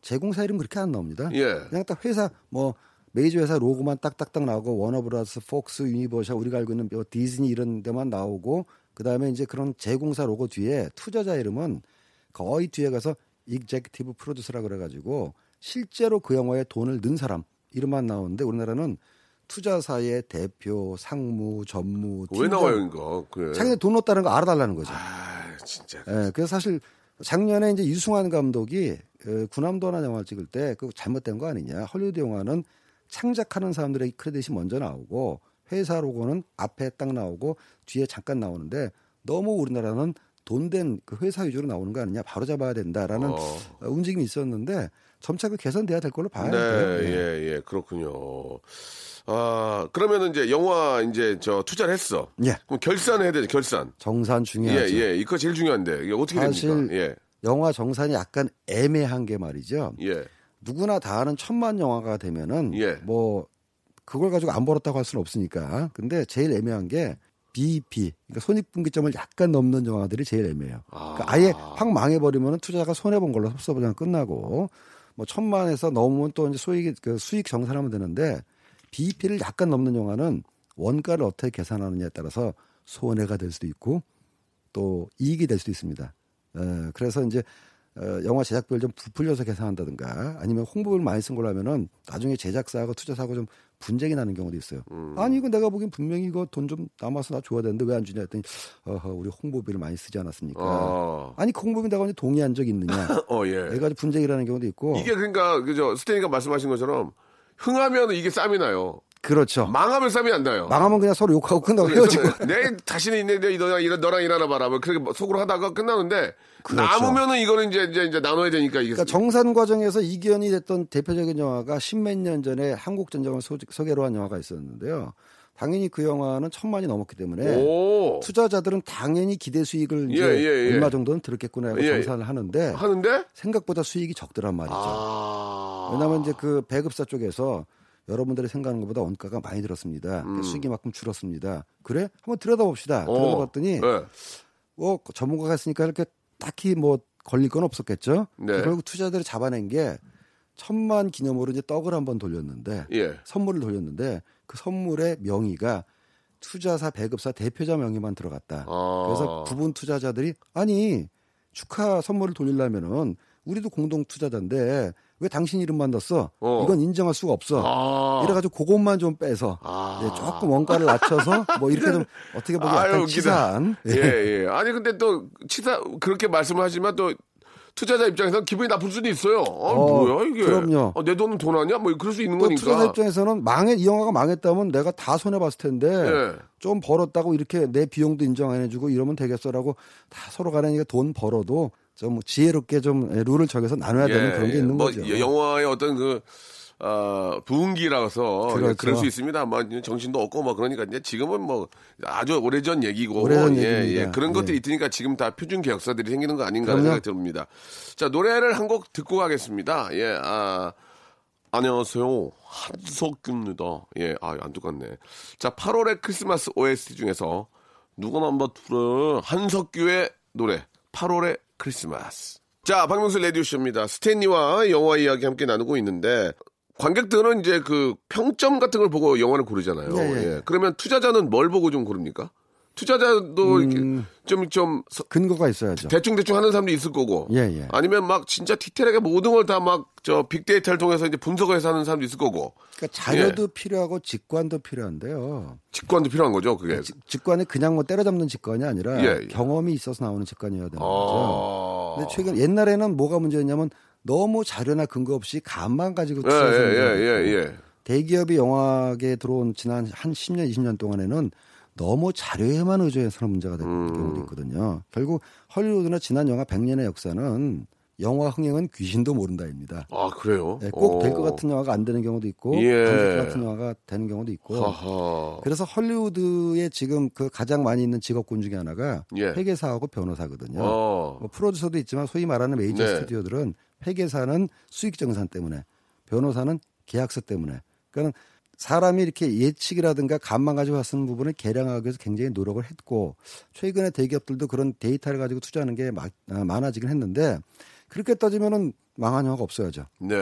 제공사 이름 그렇게 안 나옵니다. 예. 그냥 딱 회사 뭐 메이저 회사 로고만 딱딱딱 나오고 워너브라더스, 폭스, 유니버셜 우리가 알고 있는 뭐 디즈니 이런 데만 나오고 그다음에 이제 그런 제공사 로고 뒤에 투자자 이름은 거의 뒤에 가서 executive producer라 그래 가지고 실제로 그 영화에 돈을 넣은 사람 이름만 나오는데 우리나라는 투자사의 대표, 상무, 전무, 왜 팀장, 나와요 이거? 그래. 자기네 돈 넣었다는 거 알아달라는 거죠. 아 진짜. 예, 그래서 사실 작년에 이제 유승환 감독이 어, 군함도나 영화 를 찍을 때 그 잘못된 거 아니냐. 헐리우드 영화는 창작하는 사람들의 크레딧이 먼저 나오고 회사 로고는 앞에 딱 나오고 뒤에 잠깐 나오는데 너무 우리나라는 돈 된 그 회사 위주로 나오는 거 아니냐. 바로 잡아야 된다라는 어. 어, 움직임이 있었는데 점차 그 개선돼야 될 걸로 봐야 네, 돼요. 예. 예, 예, 그렇군요. 아, 그러면은 이제 영화 이제 저 투자를 했어. 예. 그럼 결산을 해야 되죠, 결산. 정산 중요하죠. 예, 예, 이거 제일 중요한데 이게 어떻게 사실 됩니까? 예, 영화 정산이 약간 애매한 게 말이죠. 예, 누구나 다 아는 천만 영화가 되면은 예. 뭐 그걸 가지고 안 벌었다고 할 수는 없으니까. 근데 제일 애매한 게 BEP, 그러니까 손익분기점을 약간 넘는 영화들이 제일 애매해요. 그러니까 아예 확 망해버리면 투자가 손해 본 걸로 섭섭하장 끝나고 뭐 천만에서 넘으면 또 이제 소익 그 수익 정산하면 되는데 BEP를 약간 넘는 영화는 원가를 어떻게 계산하느냐에 따라서 손해가 될 수도 있고 또 이익이 될 수도 있습니다. 에, 그래서 이제 어, 영화 제작비를 좀 부풀려서 계산한다든가 아니면 홍보를 많이 쓴 걸로 하면은 나중에 제작사하고 투자사하고 좀 분쟁이 나는 경우도 있어요. 음. 아니 이거 내가 보기엔 분명히 이거 돈 좀 남아서 나 줘야 되는데 왜 안 주냐 했더니 어허 우리 홍보비를 많이 쓰지 않았습니까? 아. 아니 그 홍보비 내가 언제 동의한 적 있느냐? 어, 예. 내가 분쟁이라는 경우도 있고 이게 그러니까 그죠 스테이가 말씀하신 것처럼 흥하면 이게 쌈이 나요. 그렇죠. 망하면 쌈이 안 나요. 망하면 그냥 서로 욕하고 끝나고 헤어지고 내 자신이 있는데 너랑 이런 너랑 일하나 봐라. 뭐 그렇게 속으로 하다가 끝나는데 그렇죠. 남으면은 이거는 이제 이제 이제 나눠야 되니까 이게 그러니까 정산 과정에서 이견이 됐던 대표적인 영화가 십몇 년 전에 한국 전쟁을 소, 소개로 한 영화가 있었는데요. 당연히 그 영화는 천만이 넘었기 때문에 오 투자자들은 당연히 기대 수익을 이제 예, 예, 예. 얼마 정도는 들었겠구나 하고 예. 정산을 하는데 하는데 생각보다 수익이 적더란 말이죠. 아 왜냐하면 이제 그 배급사 쪽에서 여러분들이 생각하는 것보다 원가가 많이 들었습니다. 음. 수익이 만큼 줄었습니다. 그래? 한번 들여다봅시다. 어. 들여다봤더니 네. 뭐 전문가가 있으니까 이렇게 딱히 뭐 걸릴 건 없었겠죠. 네. 결국 투자들이 잡아낸 게 천만 기념으로 이제 떡을 한번 돌렸는데 예. 선물을 돌렸는데 그 선물의 명의가 투자사 배급사 대표자 명의만 들어갔다. 아. 그래서 부분 투자자들이 아니 축하 선물을 돌리려면은 우리도 공동 투자자인데 왜 당신 이름만 넣었어? 어. 이건 인정할 수가 없어. 아. 이래가지고 그것만 좀 빼서 아. 예, 조금 원가를 낮춰서 뭐 이렇게 좀 어떻게 보기 아유, 약간. 치사한 예, 예. 아니 근데 또 치사 그렇게 말씀을 하지만 또 투자자 입장에서는 기분이 나쁠 수도 있어요. 아, 어, 뭐야 이게? 그럼요. 어, 내 돈은 돈 아니야? 뭐 그럴 수 있는 또 거니까. 투자자 입장에서는 망해 이 영화가 망했다면 내가 다 손해 봤을 텐데 예. 좀 벌었다고 이렇게 내 비용도 인정 안 해주고 이러면 되겠어라고 다 서로 간에 돈 벌어도 좀 지혜롭게 좀 룰을 정해서 나눠야 되는 그런 게 있는 뭐 거죠. 영화의 어떤 그 어, 부흥기라서 그렇죠. 그럴 수 있습니다. 뭐 정신도 없고 뭐 그러니까 이제 지금은 뭐 아주 오래전 얘기고 오래전 예. 예. 그런 것들이 예. 있으니까 지금 다 표준 계약사들이 생기는 거 아닌가 그럼요. 생각이 듭니다. 자 노래를 한 곡 듣고 가겠습니다. 예, 아 안녕하세요 한석규입니다. 예, 아안 똑같네. 자 8월의 크리스마스 OST 중에서 누가 넘버 투를 한석규의 노래 8월의 크리스마스. 자, 박명수 라디오쇼입니다. 스탠리와 영화 이야기 함께 나누고 있는데, 관객들은 이제 그 평점 같은 걸 보고 영화를 고르잖아요. 예, 예. 예. 그러면 투자자는 뭘 보고 좀 고릅니까? 투자자도 음. 좀, 좀, 서- 근거가 있어야죠. 대충대충 하는 사람도 있을 거고. 예, 예. 아니면 막 진짜 디테일하게 모든 걸 다 막 저 빅데이터를 통해서 이제 분석을 해서 하는 사람도 있을 거고. 그러니까 자료도 예. 필요하고 직관도 필요한데요. 직관도 필요한 거죠, 그게. 직- 직관이 그냥 뭐 때려잡는 직관이 아니라 예, 예. 경험이 있어서 나오는 직관이어야 되는 아. 거죠. 근데 최근 옛날에는 뭐가 문제였냐면 너무 자료나 근거 없이 감만 가지고 예, 투자해서 예, 예, 예, 예. 대기업이 영화계에 들어온 지난 한 10년, 20년 동안에는 너무 자료에만 의존해서 는 문제가 되는 음. 경우도 있거든요. 결국 헐리우드나 지난 영화 100년의 역사는 영화 흥행은 귀신도 모른다입니다. 아, 그래요? 꼭될것 어. 같은 영화가 안 되는 경우도 있고 예. 안될 것 같은 영화가 되는 경우도 있고 하하. 그래서 헐리우드에 지금 그 가장 많이 있는 직업군 중에 하나가 예. 회계사하고 변호사거든요. 어. 뭐 프로듀서도 있지만 소위 말하는 메이저 네. 스튜디오들은 회계사는 수익 정산 때문에 변호사는 계약서 때문에 그러니까 사람이 이렇게 예측이라든가 감만 가지고 쓰는 부분을 개량하기 위해서 굉장히 노력을 했고 최근에 대기업들도 그런 데이터를 가지고 투자하는 게 마- 아, 많아지긴 했는데 그렇게 따지면은 망한 영화가 없어야죠. 네.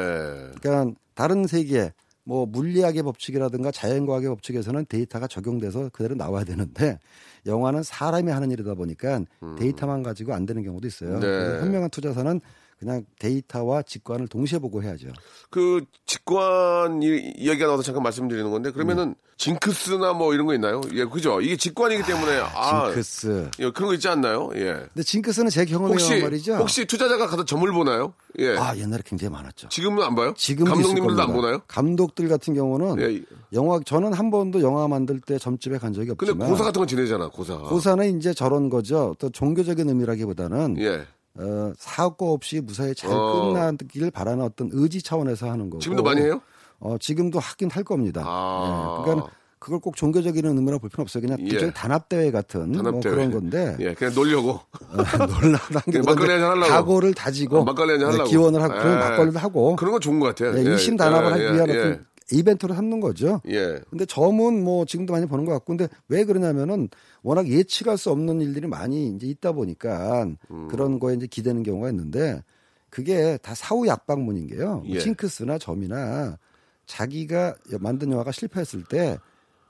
그러니까 다른 세계 뭐 물리학의 법칙이라든가 자연과학의 법칙에서는 데이터가 적용돼서 그대로 나와야 되는데 영화는 사람이 하는 일이다 보니까 데이터만 가지고 안 되는 경우도 있어요. 네. 현명한 투자사는 그냥 데이터와 직관을 동시에 보고 해야죠. 그 직관 이- 이야기가 나와서 잠깐 말씀드리는 건데 그러면은 징크스나 뭐 이런 거 있나요? 예, 그죠? 이게 직관이기 때문에 아, 징크스. 예, 그런 거 있지 않나요? 예. 근데 징크스는 제 경험에 혹시 말이죠. 혹시 투자자가 가서 점을 보나요? 예. 아 옛날에 굉장히 많았죠. 지금은 안 봐요? 지금 감독님들도 안 보나요? 감독들 같은 경우는 예. 영화 저는 한 번도 영화 만들 때 점집에 간 적이 근데 없지만 고사 같은 건 지내잖아, 고사. 고사는 이제 저런 거죠. 또 종교적인 의미라기보다는 예. 어, 사고 없이 무사히 잘 어. 끝나기를 바라는 어떤 의지 차원에서 하는 거고. 지금도 많이 해요? 어, 지금도 하긴 할 겁니다. 아. 예, 그러니까 그걸 꼭 종교적인 의미로 볼 필요는 없어요. 그냥 예. 일종의 단합대회 같은 뭐 단합대회. 그런 건데 예, 그냥 놀려고. 어, 놀라는 게 예, 막걸리 한잔 하려고. 각오를 다지고 아, 막걸리 한잔 네, 하려고. 기원을 하고 그런 예. 막걸리를 하고 그런 건 좋은 것 같아요. 예, 예, 일심 단합을 예, 하기 예, 위한 예. 어떤 이벤트를 삼는 거죠. 예. 근데 점은 뭐 지금도 많이 보는 것 같고 근데 왜 그러냐면은 워낙 예측할 수 없는 일들이 많이 이제 있다 보니까 음. 그런 거에 이제 기대는 경우가 있는데 그게 다 사후 약방문인 게요. 뭐 예. 징크스나 점이나 자기가 만든 영화가 실패했을 때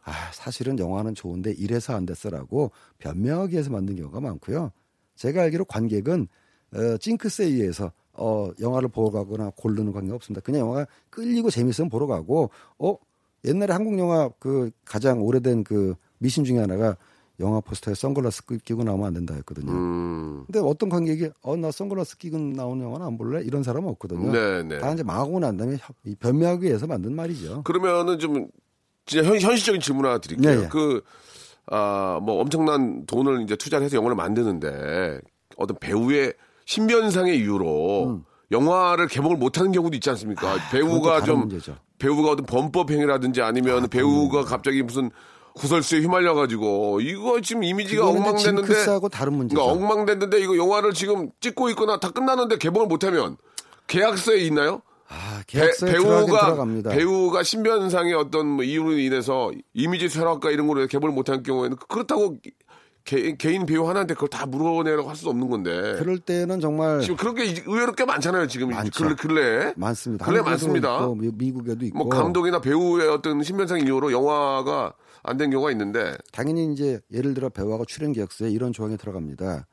아, 사실은 영화는 좋은데 이래서 안 됐어라고 변명하기 위해서 만든 경우가 많고요. 제가 알기로 관객은 어, 징크스에 의해서 어, 영화를 보러 가거나 고르는 관계가 없습니다. 그냥 영화가 끌리고 재밌으면 보러 가고 어 옛날에 한국 영화 그 가장 오래된 그 미신 중에 하나가 영화 포스터에 선글라스 끼- 끼고 나오면 안 된다 했거든요. 음. 근데 어떤 관객이 어 나 선글라스 끼고 나오는 영화는 안 볼래 이런 사람은 없거든요. 네, 네. 다 이제 망하고 난 다음에 변명하기 위해서 만든 말이죠. 그러면은 좀 진짜 현, 현실적인 질문 하나 드릴게요. 예, 예. 그, 아, 뭐 엄청난 돈을 이제 투자를 해서 영화를 만드는데 어떤 배우의 신변상의 이유로 음. 영화를 개봉을 못하는 경우도 있지 않습니까? 그건 배우가 좀 문제죠. 배우가 어떤 범법 행위라든지 아니면 배우가 갑자기 무슨 구설수에 휘말려가지고 이거 지금 이미지가 엉망됐는데 징크스하고 다른 문제죠. 그러니까 엉망됐는데 이거 영화를 지금 찍고 있거나 다 끝났는데 개봉을 못하면 계약서에 있나요? 아, 배, 계약서에 배 우가 들어갑니다. 배우가 신변상의 어떤 뭐 이유로 인해서 이미지 쇠락과 이런 거로 개봉을 못한 경우에는 그렇다고 개, 개인 배우 하나한테 그걸 다 물어내라고 할 수 없는 건데 그럴 때는 정말 지금 그런 게 의외로 꽤 많잖아요 지금 많죠. 근래, 많습니다. 근래 많습니다. 있고, 미- 미국에도 있고 뭐 감독이나 배우의 어떤 신변상 이유로 영화가 안 된 경우가 있는데 당연히 이제 예를 들어 배우하고 출연 계약서에 이런 조항이 들어갑니다.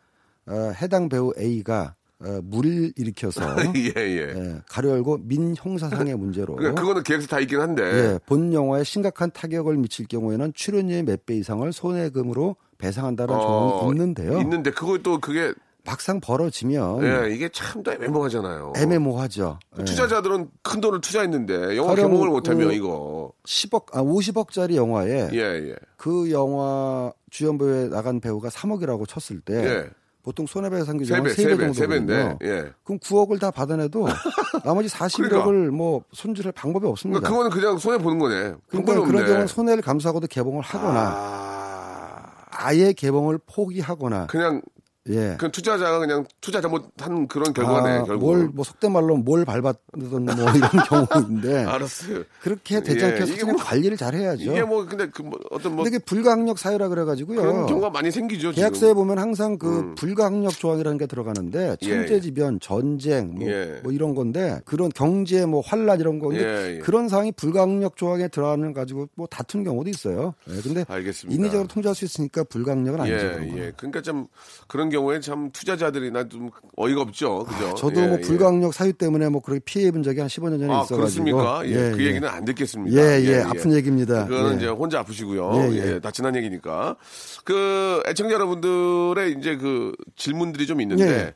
어, 해당 배우 A가 어, 물을 일으켜서 예 예. 예, 가로 열고 민형사상의 문제로 그러니까 그거는 계획서 다 있긴 한데 예, 본 영화에 심각한 타격을 미칠 경우에는 출연료의 몇 배 이상을 손해금으로 배상한다는 어, 조항이 있는데요. 있는데 그것도 그게 막상 벌어지면 예, 이게 참 또 애매모하잖아요. 애매모호하죠. 예. 투자자들은 큰 돈을 투자했는데 영화 개봉을 못하면 그 이거 10억, 아 50억짜리 영화에 예 예. 그 영화 주연 배우에 나간 배우가 3억이라고 쳤을 때 예. 보통 손해배상 세 규정은 배, 3배 세 배, 정도 세 배인데, 거든요. 예. 그럼 9억을 다 받아내도 나머지 41억을 뭐 손질할 방법이 없습니다. 그러니까 그거는 그냥 손해 보는 거네. 그러니까 그런 없네. 경우는 손해를 감수하고도 개봉을 하거나 아, 아예 개봉을 포기하거나 그냥 예. 그 투자자가 그냥 투자 잘못한 그런 결과네. 아, 결국. 뭘, 뭐, 속된 말로 뭘 밟았던 뭐 이런 경우인데. 알았어요. 그렇게 되지 예, 않게 이게 사전에 뭐- 관리를 잘 해야죠. 이게 뭐 근데 그 뭐 어떤 뭐 이게 불가항력 사유라 그래가지고요. 그런 경우가 많이 생기죠. 계약서에 지금. 보면 항상 그 음. 불가항력 조항이라는 게 들어가는데 예, 천재지변, 전쟁 뭐, 예. 뭐 이런 건데 그런 경제 뭐 환란 이런 거 근데 예, 예. 그런 사항이 불가항력 조항에 들어가는 가지고 뭐 다투는 경우도 있어요. 예, 근데 알겠습니다. 인위적으로 통제할 수 있으니까 불가항력은 아니죠. 예. 예. 그러니까 좀 그런 경우에 참 투자자들이나 좀 어이가 없죠. 그죠? 저도 예, 뭐 예. 불가항력 사유 때문에 뭐 그렇게 피해 본 적이 한 15년 전에 아, 있어가지고 그렇습니까? 예, 그 얘기는 안 듣겠습니다. 예, 예, 아픈 얘기입니다. 그거는 예. 이제 혼자 아프시고요. 예, 예, 예. 다 지난 얘기니까. 그 애청자 여러분들의 이제 그 질문들이 좀 있는데 예.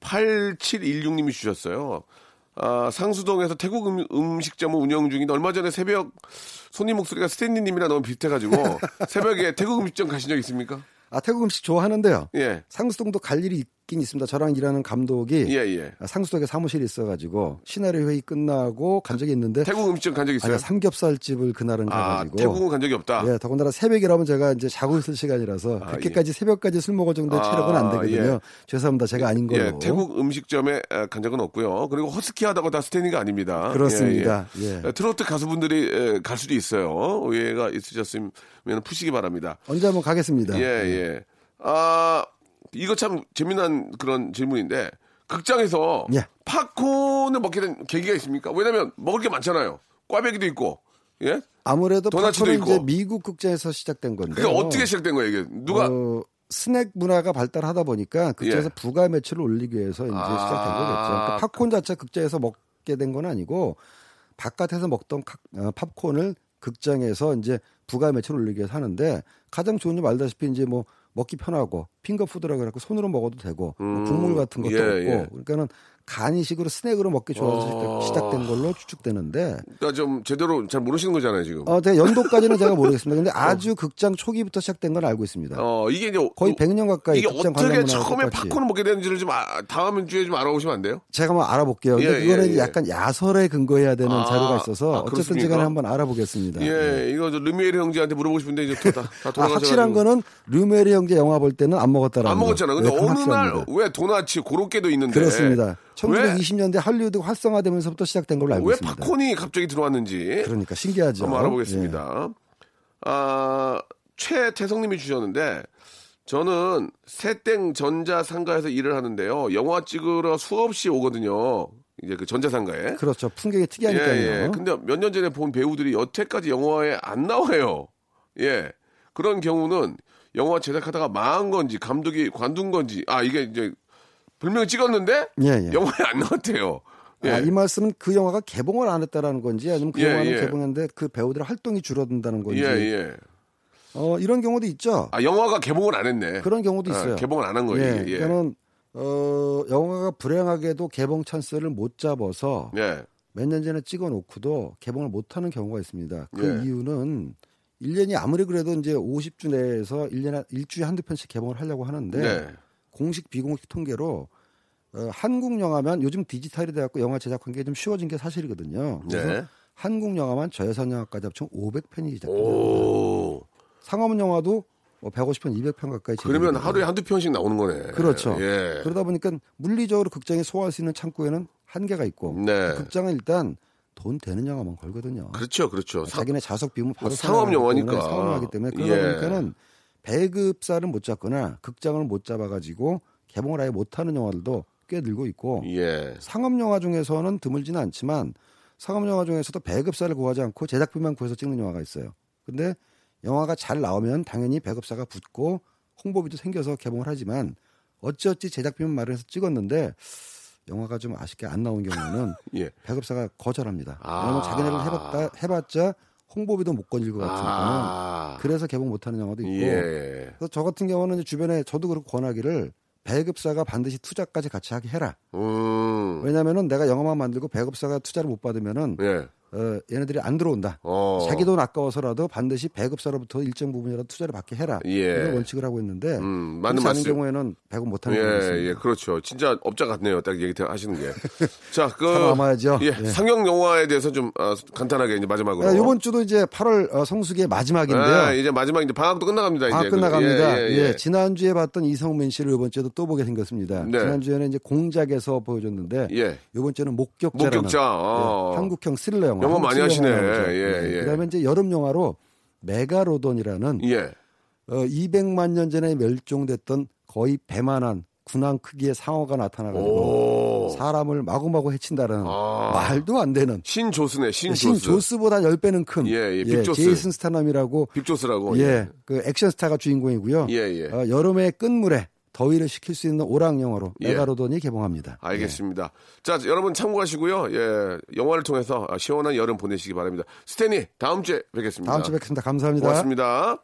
8716님이 주셨어요. 아, 상수동에서 태국 음, 음식점을 운영 중인데 얼마 전에 새벽 손님 목소리가 스탠리님이랑 너무 비슷해가지고 새벽에 태국 음식점 가신 적 있습니까? 아 태국 음식 좋아하는데요. 예, 상수동도 갈 일이 있긴 있습니다. 저랑 일하는 감독이 예, 예. 아, 상수동에 사무실이 있어가지고 시나리오 회의 끝나고 간 적이 있는데 태국 음식점 간적 있어요? 아니 삼겹살 집을 그날은 아, 가가지고 태국은 간 적이 없다. 예, 더군다나 새벽이라면 제가 이제 자고 있을 시간이라서 아, 그렇게까지 새벽까지 술 먹을 정도의 아, 체력은 안 되거든요. 예. 죄송합니다. 제가 아닌 걸로. 예, 태국 음식점에 에, 간 적은 없고요. 그리고 허스키하다고 다 스탠리가 아닙니다. 그렇습니다. 예, 예. 예. 트로트 가수분들이 에, 갈 수도 있어요. 오해가 있으셨으면 푸시기 바랍니다. 언제 한번 가겠습니다. 예, 예. 아, 이거 참 재미난 그런 질문인데 극장에서 예. 팝콘을 먹게 된 계기가 있습니까? 왜냐면 먹을 게 많잖아요. 꽈배기도 있고. 예? 아무래도 도나츠도 팝콘은 이제 있고. 미국 극장에서 시작된 건데. 그게 어떻게 시작된 거예요, 이게? 누가 어, 스낵 문화가 발달하다 보니까 극장에서 예. 부가 매출을 올리기 위해서 이제 아. 시작된 거겠죠. 그러니까 팝콘 자체 극장에서 먹게 된 건 아니고 바깥에서 먹던 카- 어, 팝콘을 극장에서 이제 부가 매출을 올리기 위해서 하는데 가장 좋은 점 알다시피 이제 뭐 먹기 편하고 핑거푸드라고 그래갖고 손으로 먹어도 되고 뭐 국물 같은 것도 예, 없고 예. 그러니까는 간이식으로 스낵으로 먹기 좋아서 어. 시작된 걸로 추측되는데 그러니까 좀 제대로 잘 모르시는 거잖아요, 지금. 어, 제가 연도까지는 제가 모르겠습니다. 근데 아주 극장 초기부터 시작된 건 알고 있습니다. 어, 이게 이제 거의 100년 가까이 이게 어떻게 처음에. 팝콘을 먹게 되는지를 좀 아, 다음 주에 좀 알아보시면 안 돼요? 제가 한번 알아볼게요. 근데 예, 그거는 예, 예. 약간 야설에 근거해야 되는 아, 자료가 있어서 아, 어쨌든? 제가 한번 알아보겠습니다. 예, 이거 저 르미에르 형제한테 물어보고 싶은데 이제 다, 다 아, 돌아가셔 확실한 거는 르메리 형제 영화 볼 때는 안 먹었다라는 안 먹었잖아. 거. 근데 네, 어느 날. 왜 도나츠 고로케도 있는데 그렇습니다. 왜, 1920년대 할리우드 활성화되면서부터 시작된 걸로 알고 왜 있습니다. 팝콘이 갑자기 들어왔는지 그러니까 신기하죠. 한번 예. 알아보겠습니다. 아, 최태성님이 주셨는데 저는 새땡 전자상가에서 일을 하는데요. 영화 찍으러 수없이 오거든요. 이제 그 전자상가에. 그렇죠. 풍경이 예, 특이하니까요. 예. 근데 몇 년 전에 본 배우들이 여태까지 영화에 안 나와요. 예. 그런 경우는 영화 제작하다가 망한 건지 감독이 관둔 건지 아 이게 이제 분명히 찍었는데 예, 예. 영화에 안 나왔대요. 예. 아, 이 말씀은 그 영화가 개봉을 안 했다라는 건지 아니면 그 예, 영화는 예. 개봉했는데 그 배우들의 활동이 줄어든다는 건지 예, 예. 어, 이런 경우도 있죠. 아 영화가 개봉을 안 했네. 그런 경우도 아, 있어요. 개봉을 안 한 거예요. 예. 예. 그러니까는 어, 영화가 불행하게도 개봉 찬스를 못 잡아서 예. 몇년 전에 찍어 놓고도 개봉을 못 하는 경우가 있습니다. 그 예. 이유는 1년이 아무리 그래도 이제 50주 내에서 1년에 일주에 한두 편씩 개봉을 하려고 하는데 네. 공식 비공식 통계로 어, 한국 영화만 요즘 디지털이 돼갖고 영화 제작 관계가 좀 쉬워진 게 사실이거든요. 그래서 네. 한국 영화만 저예산 영화까지 합치면 500편이 제작됩니다. 오. 상업 영화도 뭐 150편, 200편 가까이 그러면 제작됩니다. 하루에 한두 편씩 나오는 거네. 그렇죠. 예. 그러다 보니까 물리적으로 극장에 소화할 수 있는 창구에는 한계가 있고 네. 극장은 일단 돈 되는 영화만 걸거든요. 그렇죠, 그렇죠. 사- 자기네 자석 바로 뭐 상업 생각하기 영화니까. 상업 영화기 때문에 그러다 예. 보니까는 배급사를 못 잡거나 극장을 못 잡아가지고 개봉을 아예 못하는 영화들도 꽤 늘고 있고 예. 상업 영화 중에서는 드물지는 않지만 상업 영화 중에서도 배급사를 구하지 않고 제작비만 구해서 찍는 영화가 있어요. 근데 영화가 잘 나오면 당연히 배급사가 붙고 홍보비도 생겨서 개봉을 하지만 어찌어찌 제작비만 마련해서 찍었는데 영화가 좀 아쉽게 안 나온 경우는 예. 배급사가 거절합니다. 아. 왜냐면 자기네들 해봤다 해봤자 홍보비도 못 건질 것 같으니까 아. 그래서 개봉 못하는 영화도 있고 예. 그래서 저 같은 경우는 주변에 저도 그렇고 권하기를 배급사가 반드시 투자까지 같이 하게 해라. 음. 왜냐면은 내가 영화만 만들고 배급사가 투자를 못 받으면은 예. 어, 얘네들이 안 들어온다. 어. 자기 돈 아까워서라도 반드시 배급사로부터 일정 부분이라도 투자를 받게 해라. 예. 이런 원칙을 하고 있는데 음, 맞는 말씀. 경우에는 배급 못 하는 예, 경우가 예, 있습니다. 그렇죠. 진짜 업자 같네요. 딱 얘기 하시는 게. 자, 그. 살아남아야죠. 예, 예. 상영 영화에 대해서 좀 아, 간단하게 이제 마지막으로. 네, 이번 주도 이제 8월 어, 성수기의 마지막인데요. 예, 이제 마지막 이제 방학도 끝나갑니다. 아, 이제. 끝나갑니다. 예, 예, 예, 예. 지난주에 봤던 이성민 씨를 이번 주에도 또 보게 생겼습니다. 네. 지난주에는 이제 공작에서 보여줬는데 예. 이번 주에는 목격자라는 목격자, 어. 예, 한국형 스릴러 영화. 영화 많이 하시네. 영화죠. 예, 예. 그다음에 이제 여름 영화로 메가로돈이라는 예. 어, 200만 년 전에 멸종됐던 거의 배만한 군함 크기의 상어가 나타나가지고 오. 사람을 마구마구 해친다는 아. 말도 안 되는 신조스네, 신 신조스. 조스보다 10배는 큰 예, 예, 빅조스. 제이슨 스타뎀이라고 빅조스라고. 예, 그 액션 스타가 주인공이고요. 예, 예. 어, 여름의 끝물에 더위를 식힐 수 있는 오락 영화로 예. 메가로돈이 개봉합니다. 알겠습니다. 자, 여러분 참고하시고요. 예. 영화를 통해서 아, 시원한 여름 보내시기 바랍니다. 스탠리, 다음 주에 뵙겠습니다. 다음 주에 뵙겠습니다. 감사합니다. 고맙습니다.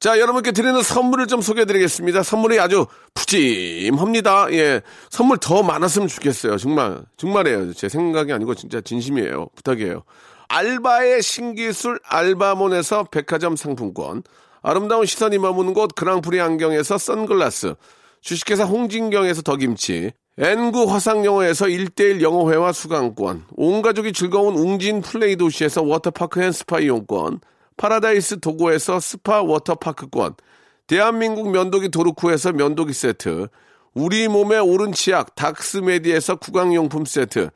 자, 여러분께 드리는 선물을 좀 소개해 드리겠습니다. 선물이 아주 푸짐합니다. 예. 선물 더 많았으면 좋겠어요. 정말, 정말이에요. 제 생각이 아니고 진짜 진심이에요. 부탁이에요. 알바의 신기술 알바몬에서 백화점 상품권. 아름다운 시선이 머무는 곳 그랑프리 안경에서 선글라스. 주식회사 홍진경에서 더김치. N구 화상영어에서 1대1 영어회화 수강권. 온 가족이 즐거운 웅진 플레이 도시에서 워터파크 and 스파 이용권. 파라다이스 도고에서 스파 워터파크권. 대한민국 면도기 도루코에서 면도기 세트. 우리 몸의 옳은 치약 닥스메디에서 구강용품 세트.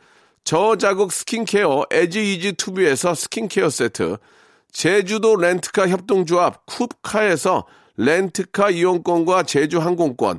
저자극 스킨케어 에지이지 투비에서 스킨케어 세트. 제주도 렌트카 협동조합 쿱카에서 렌트카 이용권과 제주 항공권.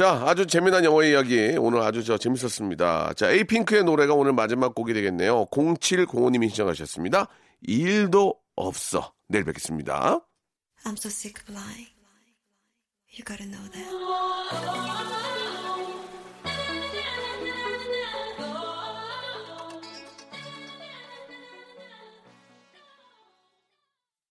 자, 아주 재미난 영화 이야기 오늘 아주 저 재밌었습니다. 자, 에이핑크의 노래가 오늘 마지막 곡이 되겠네요. 0705님이 신청하셨습니다. 일도 없어. 내일 뵙겠습니다. I'm so sick of lying. You gotta know that.